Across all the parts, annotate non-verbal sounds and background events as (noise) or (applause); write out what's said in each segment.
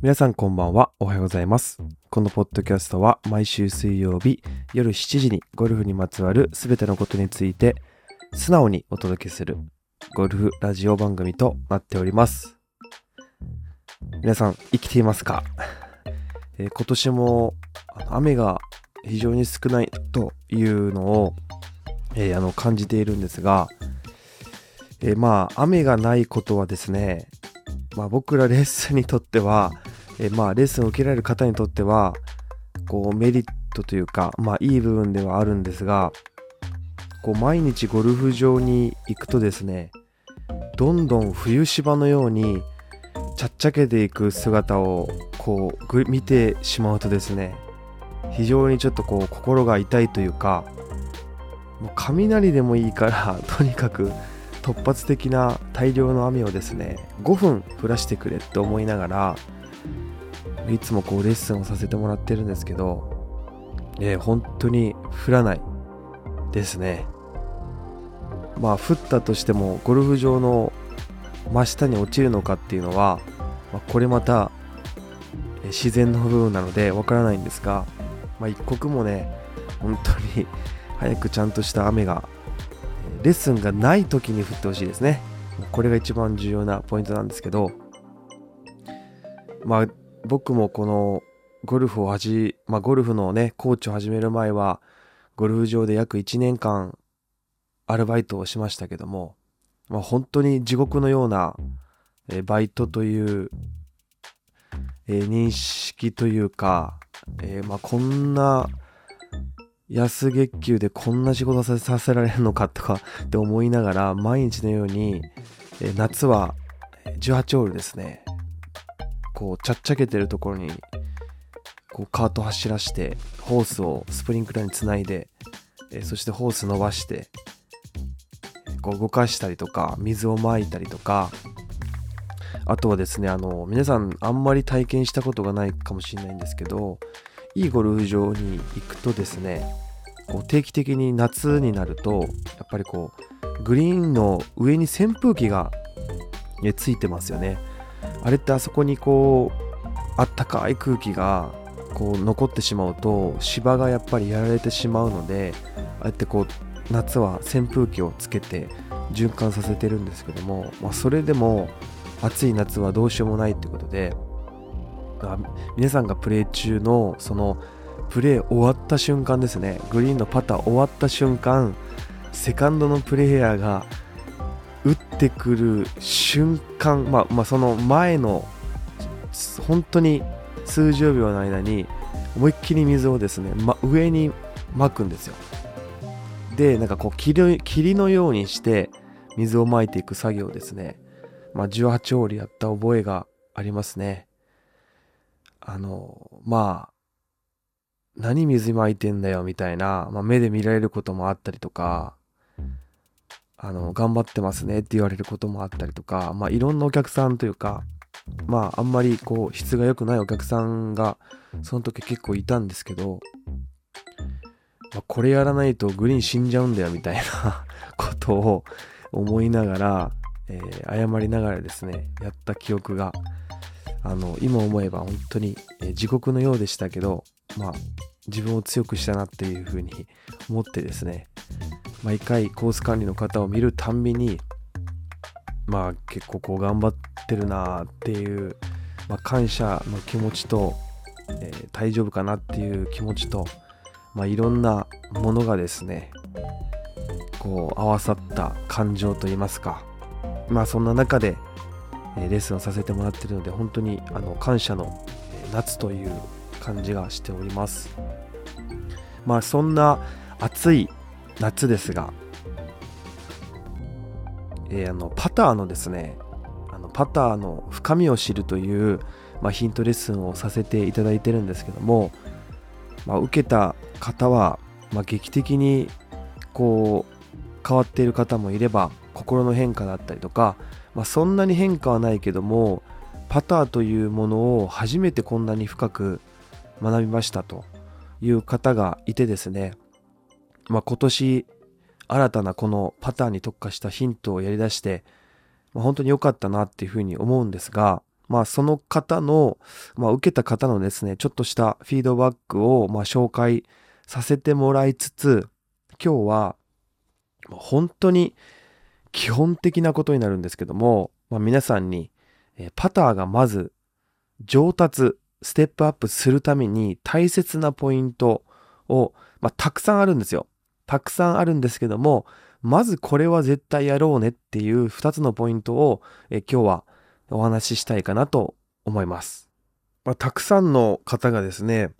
皆さんこんばんは。おはようございます。このポッドキャストは毎週水曜日夜7時にゴルフにまつわるすべてのことについて素直にお届けするゴルフラジオ番組となっております。皆さん生きていますか、えー今年も雨が非常に少ないというのを、えーあの感じているんですが、えーまあ雨がないことはですねまあ、僕らレッスンにとっては、えまあ、レッスンを受けられる方にとってはこうメリットというか、まあ、いい部分ではあるんですがこう毎日ゴルフ場に行くとですねどんどん冬芝のようにちゃっちゃけていく姿をこう見てしまうとですね非常にちょっとこう心が痛いというかもう雷でもいいからとにかく突発的な大量の雨をですね5分降らしてくれって思いながらいつもこうレッスンをさせてもらってるんですけど、えー本当に降らないですね。まあ降ったとしてもゴルフ場の真下に落ちるのかっていうのは、まあこれまた自然の部分なのでわからないんですが、まあ、一刻もね本当に早くちゃんとした雨がレッスンがない時に降ってほしいですね。これが一番重要なポイントなんですけど、まあ僕もこのゴルフをはじ、まあゴルフのね、コーチを始める前は、ゴルフ場で約1年間アルバイトをしましたけども、まあ本当に地獄のような、えバイトという、え認識というか、えまあこんな安月給でこんな仕事させられるのかとかって思いながら毎日のように、え夏は18ホールですね。こうちゃっちゃけてるところにこうカート走らしてホースをスプリンクラーにつないで、えそしてホース伸ばしてこう動かしたりとか水をまいたりとかあとはですねあの皆さんあんまり体験したことがないかもしれないんですけどいいゴルフ場に行くとですねこう定期的に夏になるとやっぱりこうグリーンの上に扇風機がえついてますよね。あれってあそこにこうあったかい空気がこう残ってしまうと芝がやっぱりやられてしまうのでああやってこう夏は扇風機をつけて循環させてるんですけども、まあ、それでも暑い夏はどうしようもないってことで皆さんがプレー中のそのプレー終わった瞬間ですね。グリーンのパター終わった瞬間セカンドのプレイヤーが打ってくる瞬間まあまあその前の本当に数十秒の間に思いっきり水をですね、ま、上に撒くんですよ。でなんかこう霧のようにして水をまいていく作業ですね、まあ、18ホールやった覚えがありますね。あのまあ何水まいてんだよみたいな、まあ、目で見られることもあったりとかあの頑張ってますねって言われることもあったりとか、まあ、いろんなお客さんというかまああんまりこう質が良くないお客さんがその時結構いたんですけど、まあ、これやらないとグリーン死んじゃうんだよみたいな (laughs) ことを思いながら、えー謝りながらですねやった記憶があの今思えば本当に、え地獄のようでしたけどまあ自分を強くしたなっていうふうに思ってですね毎回コース管理の方を見るたんびにまあ結構こう頑張ってるなっていう、まあ、感謝の気持ちと、えー大丈夫かなっていう気持ちと、まあ、いろんなものがですねこう合わさった感情といいますかまあそんな中で、えレッスンをさせてもらってるので本当にあの感謝のえー夏という感じがしております。まあそんな暑い夏ですが、えーあのパターのですねあのパターの深みを知るという、まあ、ヒントレッスンをさせていただいてるんですけども、まあ、受けた方は、まあ、劇的にこう変わっている方もいれば心の変化だったりとか、まあ、そんなに変化はないけどもパターというものを初めてこんなに深く学びましたという方がいてですね、まあ、今年新たなこのパターに特化したヒントをやり出して、まあ、本当に良かったなっていうふうに思うんですが、まあその方の、まあ受けた方のですね、ちょっとしたフィードバックを、まあ紹介させてもらいつつ、今日は、本当に基本的なことになるんですけども、まあ皆さんに、パターがまず上達、ステップアップするために大切なポイントを、まあ、たくさんあるんですよ。たくさんあるんですけども、まずこれは絶対やろうねっていう2つのポイントをえ今日はお話ししたいかなと思います。まあ、たくさんの方がですね、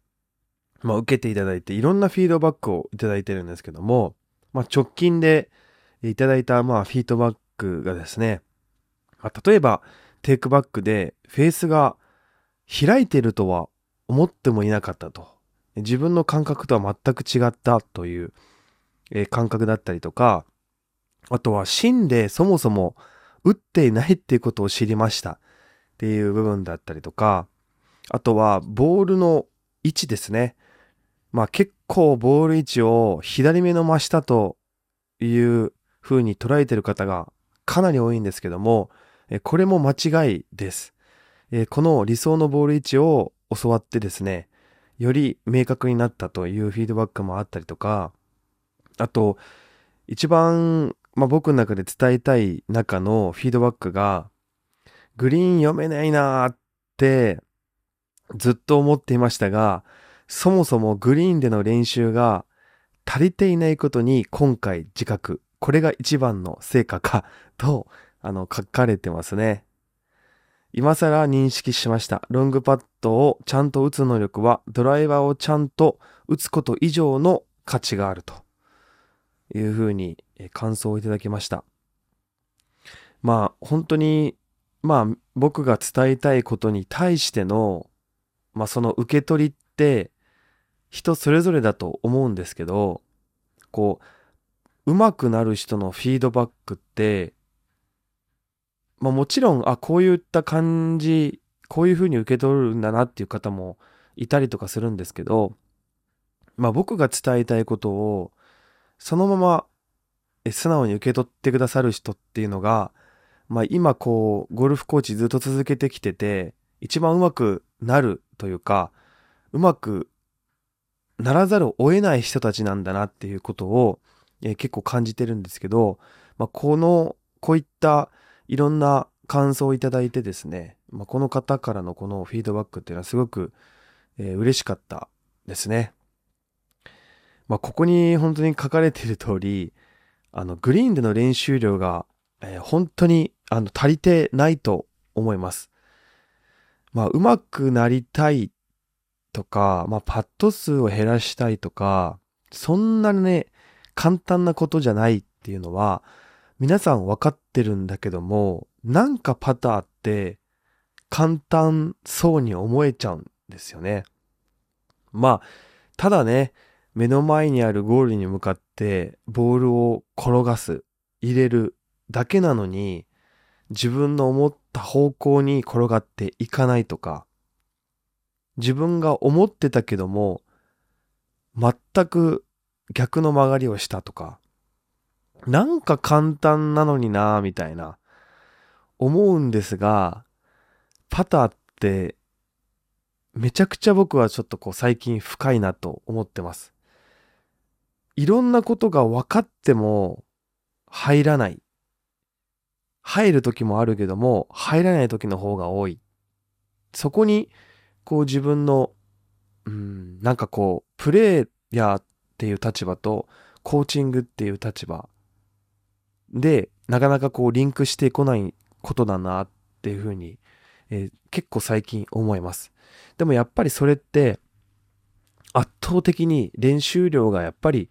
まあ、受けていただいていろんなフィードバックをいただいてるんですけども、まあ、直近でいただいたまあフィードバックがですね、まあ、例えばテイクバックでフェースが開いてるとは思ってもいなかったと。自分の感覚とは全く違ったという、え感覚だったりとか、あとは芯でそもそも打っていないっていうことを知りましたっていう部分だったりとか、あとはボールの位置ですね。まあ結構ボール位置を左目の真下という風に捉えてる方がかなり多いんですけども、これも間違いです。この理想のボール位置を教わってですね、より明確になったというフィードバックもあったりとか、あと、一番、まあ、僕の中で伝えたい中のフィードバックが、グリーン読めないなーってずっと思っていましたが、そもそもグリーンでの練習が足りていないことに今回自覚。これが一番の成果かと、あの、書かれてますね。今更認識しました。ロングパットをちゃんと打つ能力はドライバーをちゃんと打つこと以上の価値があるというふうに感想をいただきました。まあ本当にまあ僕が伝えたいことに対してのまあその受け取りって人それぞれだと思うんですけどこう上手くなる人のフィードバックってまあもちろん、あ、こういった感じ、こういうふうに受け取るんだなっていう方もいたりとかするんですけど、まあ僕が伝えたいことを、そのまま素直に受け取ってくださる人っていうのが、まあ今こう、ゴルフコーチずっと続けてきてて、一番上手くなるというか、うまくならざるを得ない人たちなんだなっていうことを、えー、結構感じてるんですけど、まあこの、こういったいろんな感想をいただいてですね、まあ、この方からのこのフィードバックっていうのはすごく、えー、嬉しかったですね。まあ、ここに本当に書かれている通り、あの、グリーンでの練習量が、えー、本当にあの足りてないと思います。まあ、上手くなりたいとか、まあ、パット数を減らしたいとか、そんなね、簡単なことじゃないっていうのは、皆さん分かってるんだけども、なんかパターって簡単そうに思えちゃうんですよね。まあ、ただね、目の前にあるゴールに向かってボールを転がす、入れるだけなのに、自分の思った方向に転がっていかないとか、自分が思ってたけども、全く逆の曲がりをしたとか、なんか簡単なのになぁみたいな、思うんですが、パターって、めちゃくちゃ僕はちょっとこう最近深いなと思ってます。いろんなことが分かっても入らない。入る時もあるけども、入らない時の方が多い。そこに、こう自分の、うん、なんかこう、プレイヤーっていう立場と、コーチングっていう立場で、なかなかこうリンクしてこないことだなっていうふうに、えー、結構最近思います。でもやっぱりそれって圧倒的に練習量がやっぱり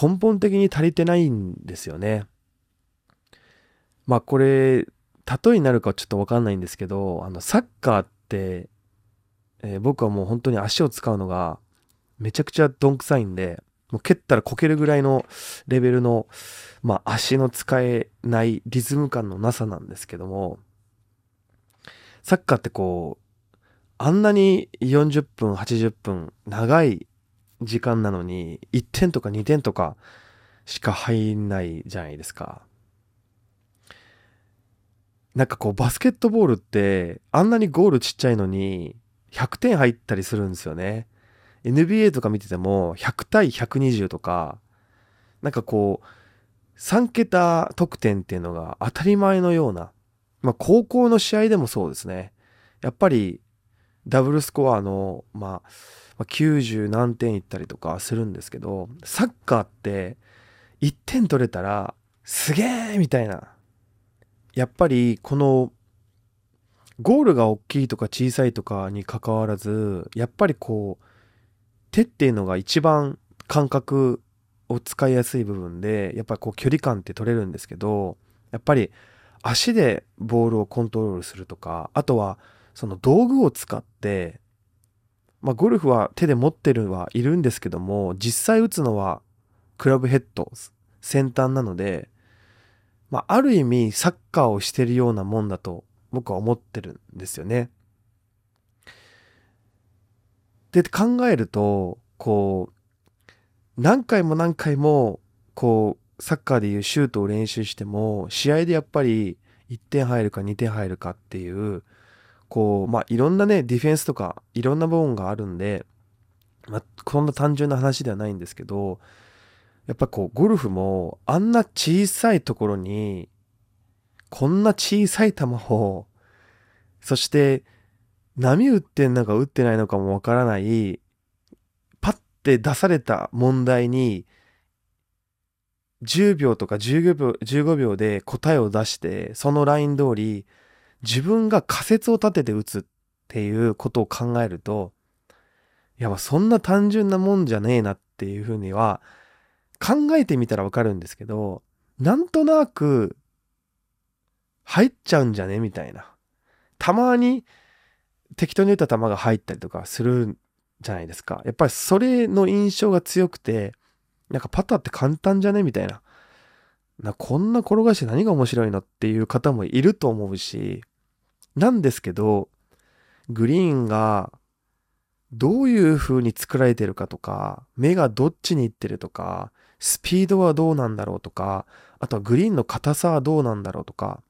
根本的に足りてないんですよね。まあこれ、例えになるかちょっとわかんないんですけど、あのサッカーって、えー、僕はもう本当に足を使うのがめちゃくちゃどんくさいんで、もう蹴ったらこけるぐらいのレベルの、まあ足の使えないリズム感のなさなんですけども、サッカーってこう、あんなに40分、80分、長い時間なのに、1点とか2点とかしか入んないじゃないですか。なんかこうバスケットボールってあんなにゴールちっちゃいのに100点入ったりするんですよね。NBA とか見てても100対120とかなんかこう3桁得点っていうのが当たり前のようなまあ高校の試合でもそうですね。やっぱりダブルスコアのまあ90何点いったりとかするんですけどサッカーって1点取れたらすげえみたいなやっぱりこのゴールが大きいとか小さいとかにかかわらずやっぱりこう手っていうのが一番感覚を使いやすい部分でやっぱりこう距離感って取れるんですけどやっぱり足でボールをコントロールするとかあとはその道具を使ってまあゴルフは手で持ってるはいるんですけども実際打つのはクラブヘッド先端なのでまあある意味サッカーをしてるようなもんだと僕は思ってるんですよね。で考えるとこう何回も何回もこうサッカーでいうシュートを練習しても試合でやっぱり1点入るか2点入るかっていうこうまあいろんなねディフェンスとかいろんな部分があるんで、まあ、こんな単純な話ではないんですけどやっぱこうゴルフもあんな小さいところにこんな小さい球をそして波打ってんのか打ってないのかもわからない、パッて出された問題に、10秒とか15秒 ,15 秒で答えを出して、そのライン通り、自分が仮説を立てて打つっていうことを考えると、いや、そんな単純なもんじゃねえなっていうふうには、考えてみたらわかるんですけど、なんとなく、入っちゃうんじゃねみたいな。たまに、適当に打った球が入ったりとかするんじゃないですか。やっぱりそれの印象が強くて、なんかパターって簡単じゃねみたいな。なこんな転がして何が面白いのっていう方もいると思うし、なんですけど、グリーンがどういう風に作られてるかとか、目がどっちに行ってるとか、スピードはどうなんだろうとか、あとはグリーンの硬さはどうなんだろうとか、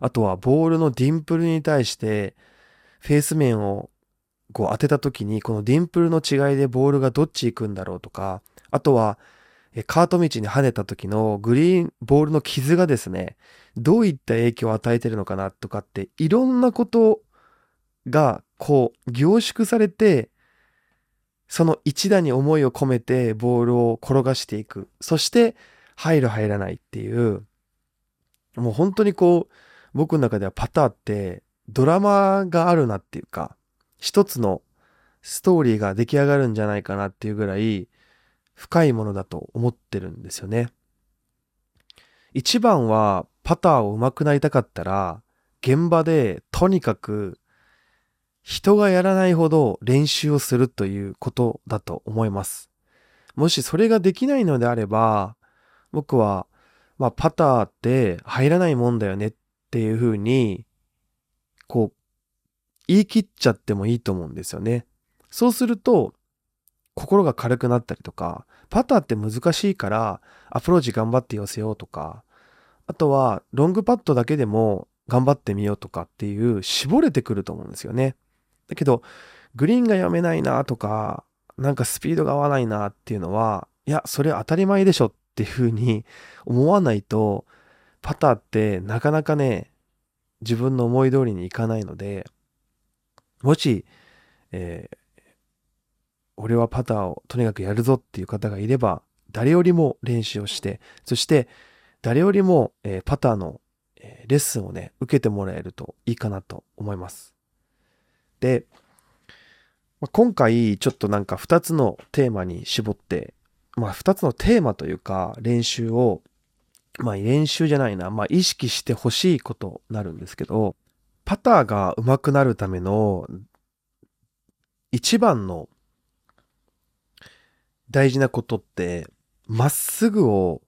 あとはボールのディンプルに対してフェース面をこう当てた時にこのディンプルの違いでボールがどっち行くんだろうとか、あとはカート道に跳ねた時のグリーンボールの傷がですね、どういった影響を与えてるのかなとかっていろんなことがこう凝縮されてその一打に思いを込めてボールを転がしていく。そして入る入らないっていう、もう本当にこう僕の中ではパターってドラマがあるなっていうか、一つのストーリーが出来上がるんじゃないかなっていうぐらい深いものだと思ってるんですよね。一番はパターを上手くなりたかったら現場でとにかく人がやらないほど練習をするということだと思います。もしそれができないのであれば僕はまあパターって入らないもんだよねっていうふうにこう、言い切っちゃってもいいと思うんですよね。そうすると、心が軽くなったりとか、パターって難しいからアプローチ頑張って寄せようとか、あとはロングパットだけでも頑張ってみようとかっていう絞れてくると思うんですよね。だけど、グリーンが読めないなとか、なんかスピードが合わないなっていうのは、いや、それ当たり前でしょっていうふうに思わないと、パターってなかなかね、自分の思い通りにいかないので、もし、えー、俺はパターをとにかくやるぞっていう方がいれば、誰よりも練習をして、そして誰よりも、えー、パターの、えー、レッスンをね、受けてもらえるといいかなと思います。で、まあ、今回ちょっとなんか2つのテーマに絞って、まあ2つのテーマというか練習をまあ練習じゃないな、まあ意識してほしいことになるんですけど、パターが上手くなるための一番の大事なことって、まっすぐを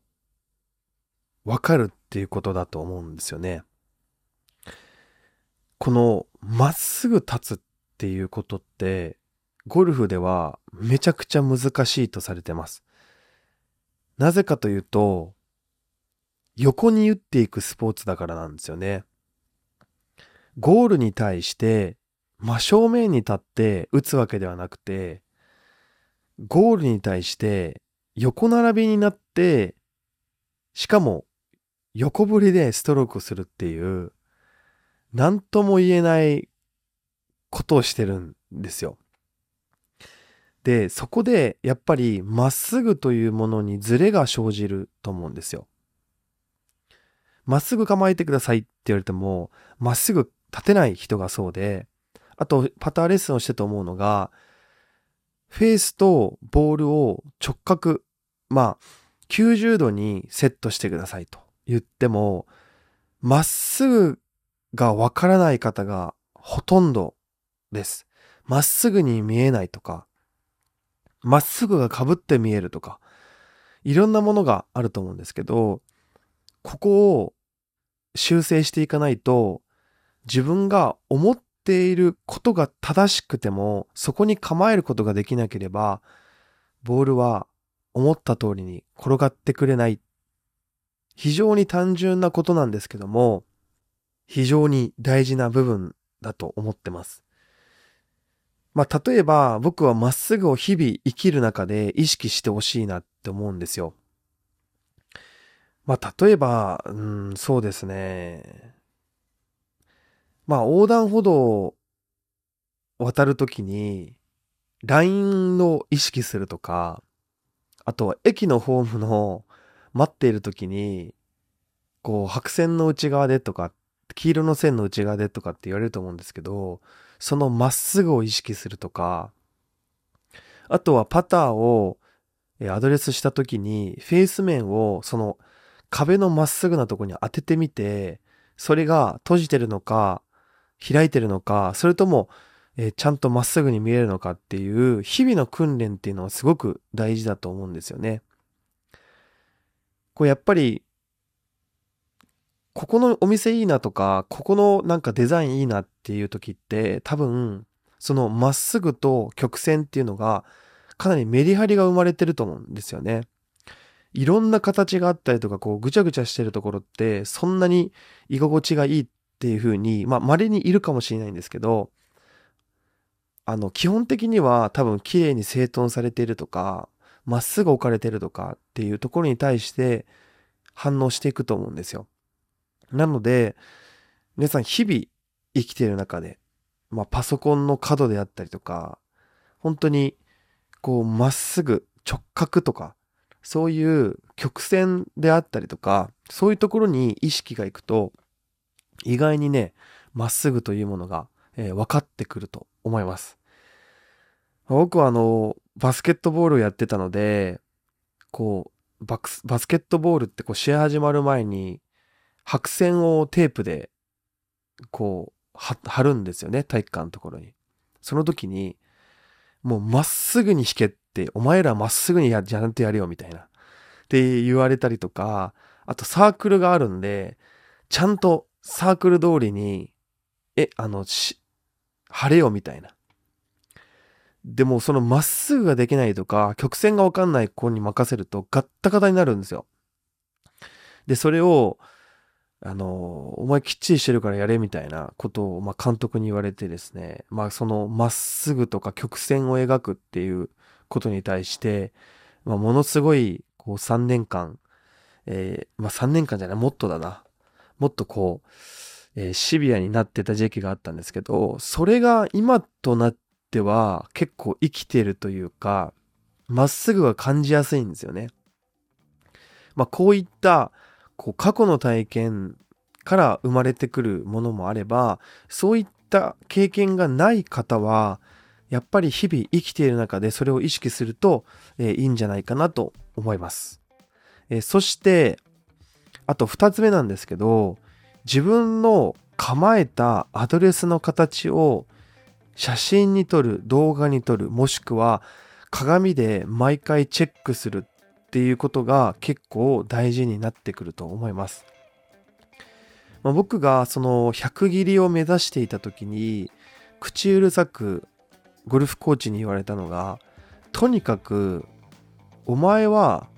わかるっていうことだと思うんですよね。このまっすぐ立つっていうことって、ゴルフではめちゃくちゃ難しいとされてます。なぜかというと、横に打っていくスポーツだからなんですよね。ゴールに対して真正面に立って打つわけではなくて、ゴールに対して横並びになって、しかも横振りでストロークするっていう、何とも言えないことをしてるんですよ。で、そこでやっぱりまっすぐというものにズレが生じると思うんですよ。まっすぐ構えてくださいって言われても、まっすぐ立てない人がそうで、あとパターレッスンをしてと思うのが、フェースとボールを直角、まあ、90度にセットしてくださいと言っても、まっすぐがわからない方がほとんどです。まっすぐに見えないとか、まっすぐが被って見えるとか、いろんなものがあると思うんですけど、ここを修正していかないと、自分が思っていることが正しくても、そこに構えることができなければ、ボールは思った通りに転がってくれない。非常に単純なことなんですけども、非常に大事な部分だと思ってます。まあ、例えば僕はまっすぐを日々生きる中で意識してほしいなって思うんですよ。まあ、例えば、うん、そうですね。まあ、横断歩道を渡るときに、ラインを意識するとか、あとは駅のホームの待っているときに、こう、白線の内側でとか、黄色の線の内側でとかって言われると思うんですけど、そのまっすぐを意識するとか、あとはパターをアドレスした時にフェース面をその壁のまっすぐなとこに当ててみて、それが閉じてるのか、開いてるのか、それとも、えちゃんとまっすぐに見えるのかっていう日々の訓練っていうのはすごく大事だと思うんですよね。こうやっぱりここのお店いいなとか、ここのなんかデザインいいなっていう時って多分、そのまっすぐと曲線っていうのがかなりメリハリが生まれてると思うんですよね。いろんな形があったりとか、こうぐちゃぐちゃしてるところってそんなに居心地がいいっていう風に、まあ稀にいるかもしれないんですけど、あの基本的には多分綺麗に整頓されているとか、まっすぐ置かれてるとかっていうところに対して反応していくと思うんですよ。なので、皆さん日々生きている中で、まあパソコンの角であったりとか、本当にこうまっすぐ直角とか、そういう曲線であったりとか、そういうところに意識がいくと、意外にね、まっすぐというものが、えー、分かってくると思います。僕はあの、バスケットボールをやってたので、こう、バスケットボールってこう試合始まる前に、白線をテープで、こう、貼るんですよね、体育館のところに。その時に、もうまっすぐに弾けっ、お前らまっすぐにや、ちゃんとやれよ、みたいな。って言われたりとか、あとサークルがあるんで、ちゃんとサークル通りに、え、あの、し、晴れよ、みたいな。でも、そのまっすぐができないとか、曲線がわかんない子に任せると、ガッタガタになるんですよ。で、それを、あの、お前きっちりしてるからやれみたいなことを、まあ、監督に言われてですね、まあ、その、まっすぐとか曲線を描くっていうことに対して、まあ、ものすごい、こう、3年間、えー、まあ、3年間じゃない、もっとだな。もっとこう、えー、シビアになってた時期があったんですけど、それが今となっては結構生きてるというか、まっすぐが感じやすいんですよね。まあ、こういったこう過去の体験から生まれてくるものもあればそういった経験がない方はやっぱり日々生きている中でそれを意識すると、えー、いいんじゃないかなと思います。えー、そしてあと2つ目なんですけど自分の構えたアドレスの形を写真に撮る動画に撮るもしくは鏡で毎回チェックするっていうことが結構大事になってくると思います。まあ、僕がその100切りを目指していた時に口うるさくゴルフコーチに言われたのがとにかくお前は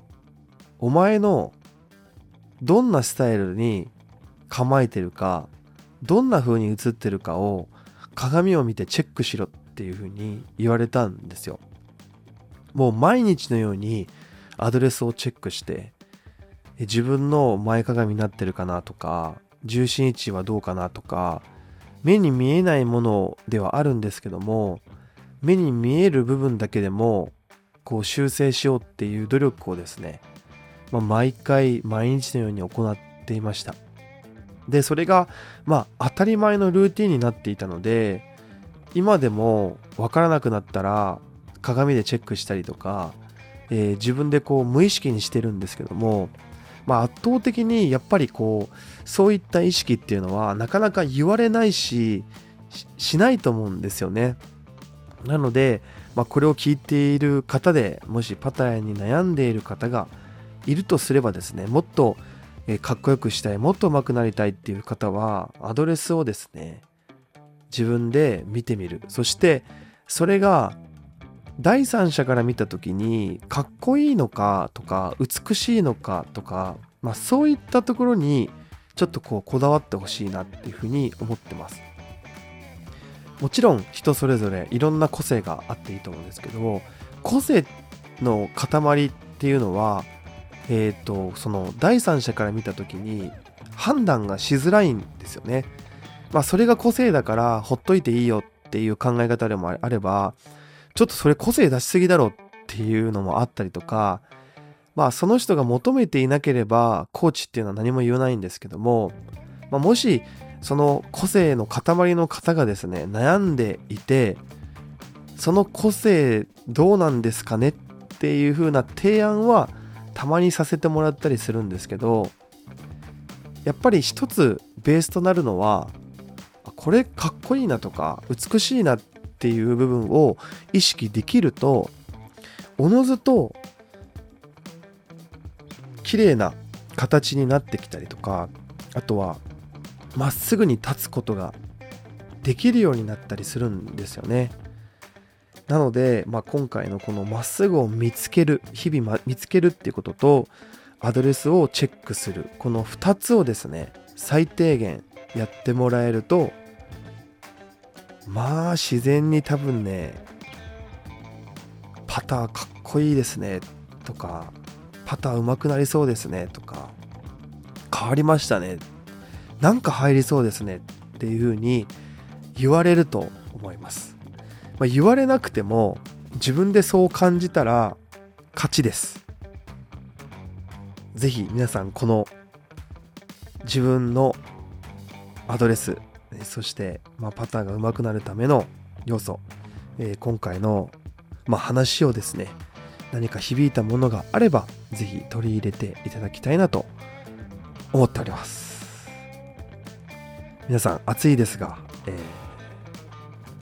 お前のどんなスタイルに構えてるかどんな風に映ってるかを鏡を見てチェックしろっていう風に言われたんですよ。もう毎日のようにアドレスをチェックして自分の前かがみになってるかなとか重心位置はどうかなとか目に見えないものではあるんですけども目に見える部分だけでもこう修正しようっていう努力をですね、まあ、毎回毎日のように行っていましたでそれがまあ当たり前のルーティンになっていたので今でも分からなくなったら鏡でチェックしたりとか、えー、自分でこう無意識にしてるんですけどもまあ、圧倒的にやっぱりこうそういった意識っていうのはなかなか言われないししないと思うんですよね。なので、まあ、これを聞いている方でもしパタヤに悩んでいる方がいるとすればですねもっとかっこよくしたいもっと上手くなりたいっていう方はアドレスをですね自分で見てみる。そしてそれが第三者から見た時にかっこいいのかとか美しいのかとか、まあ、そういったところにちょっとこうこだわってほしいなっていうふうに思ってます。もちろん人それぞれいろんな個性があっていいと思うんですけど個性の塊っていうのはえっ、ー、とその第三者から見た時に判断がしづらいんですよね。まあそれが個性だからほっといていいよっていう考え方でもあればちょっとそれ個性出しすぎだろっていうのもあったりとか、まあその人が求めていなければコーチっていうのは何も言わないんですけども、まあ、もしその個性の塊の方がですね悩んでいてその個性どうなんですかねっていう風な提案はたまにさせてもらったりするんですけどやっぱり一つベースとなるのはこれかっこいいなとか美しいなっていう部分を意識できるとおのずと綺麗な形になってきたりとかあとはまっすぐに立つことができるようになったりするんですよね。なので、まあ、今回のこのまっすぐを見つける日々、ま、見つけるっていうこととアドレスをチェックするこの2つをですね最低限やってもらえるとまあ自然に多分ねパターかっこいいですねとかパター上手くなりそうですねとか変わりましたねなんか入りそうですねっていう風に言われると思います、まあ、言われなくても自分でそう感じたら勝ちです。是非皆さんこの自分のアドレスそして、まあ、パターンが上手くなるための要素、えー、今回の、まあ、話をですね何か響いたものがあれば是非取り入れていただきたいなと思っております。皆さん暑いですが、え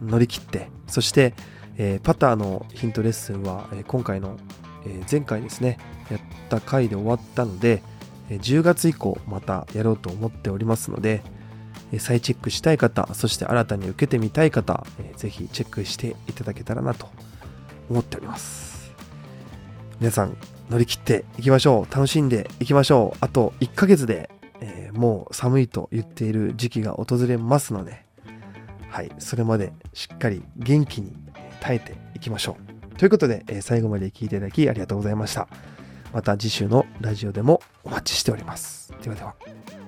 ー、乗り切ってそして、えー、パターのヒントレッスンは、え今回の、え前回ですねやった回で終わったのでえ10月以降またやろうと思っておりますので、え再チェックしたい方、そして新たに受けてみたい方、ぜひチェックしていただけたらなと思っております。皆さん、乗り切っていきましょう。楽しんでいきましょう。あと1ヶ月で、もう寒いと言っている時期が訪れますので、はい、それまでしっかり元気に耐えていきましょう。ということで、え最後まで聞いていただきありがとうございました。また次週のラジオでもお待ちしております。ではでは。